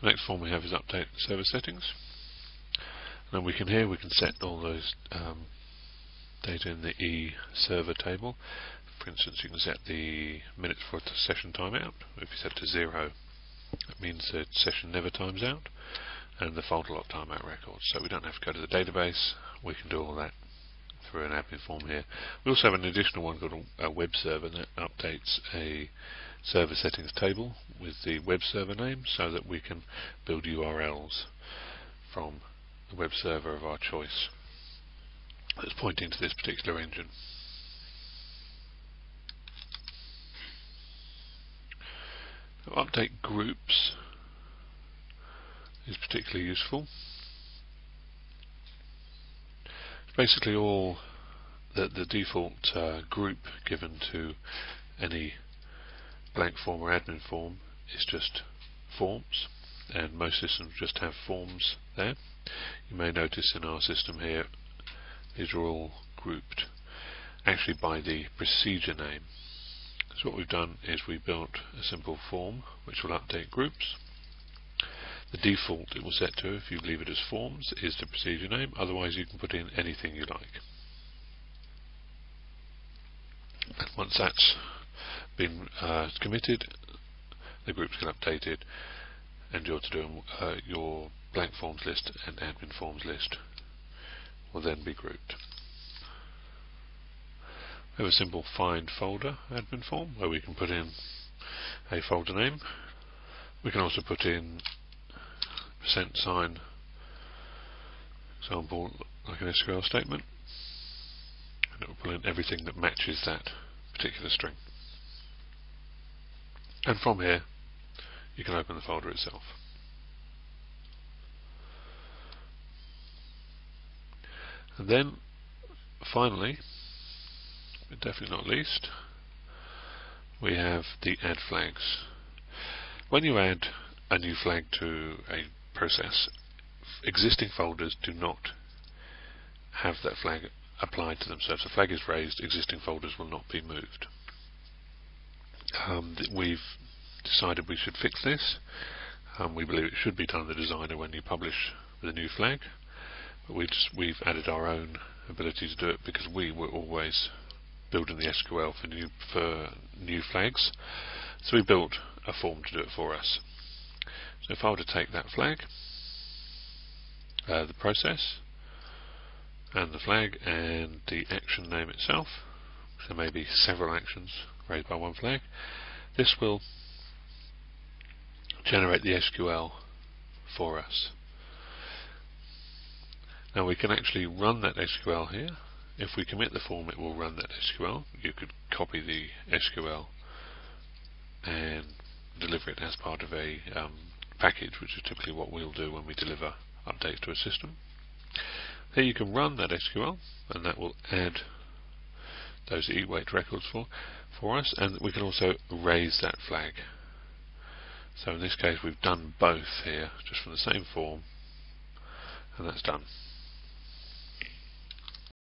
The next form we have is update server settings. And we can here we can set all those um, data in the e server table. For instance, you can set the minutes for the session timeout. If you set to zero, it means the session never times out, and the folder lock timeout records. So we don't have to go to the database. We can do all that through an admin form here. We also have an additional one called a web server that updates a server settings table with the web server name so that we can build URLs from the web server of our choice that's pointing to this particular engine. update groups is particularly useful. Basically all the, the default uh, group given to any blank form or admin form is just forms and most systems just have forms there. You may notice in our system here these are all grouped actually by the procedure name. So what we've done is we built a simple form which will update groups. The default it will set to, if you leave it as forms, is the procedure name, otherwise you can put in anything you like. And once that's been uh, committed, the groups get updated and your to do uh, your blank forms list and admin forms list will then be grouped. We have a simple find folder admin form where we can put in a folder name. We can also put in percent sign example like an SQL statement and it will pull in everything that matches that particular string. And from here you can open the folder itself. And then finally, but definitely not least, we have the add flags. When you add a new flag to a process, existing folders do not have that flag applied to them. So if the flag is raised, existing folders will not be moved. Um, we've decided we should fix this. Um, we believe it should be done in the designer when you publish the new flag we just, we've added our own ability to do it because we were always building the SQL for new for new flags. So we built a form to do it for us. So if I were to take that flag, uh, the process, and the flag, and the action name itself, there may be several actions raised by one flag, this will generate the SQL for us. Now we can actually run that SQL here. If we commit the form, it will run that SQL. You could copy the SQL and deliver it as part of a um, package, which is typically what we'll do when we deliver updates to a system. Here you can run that SQL, and that will add those e-wait records for, for us, and we can also raise that flag. So in this case we've done both here, just from the same form, and that's done.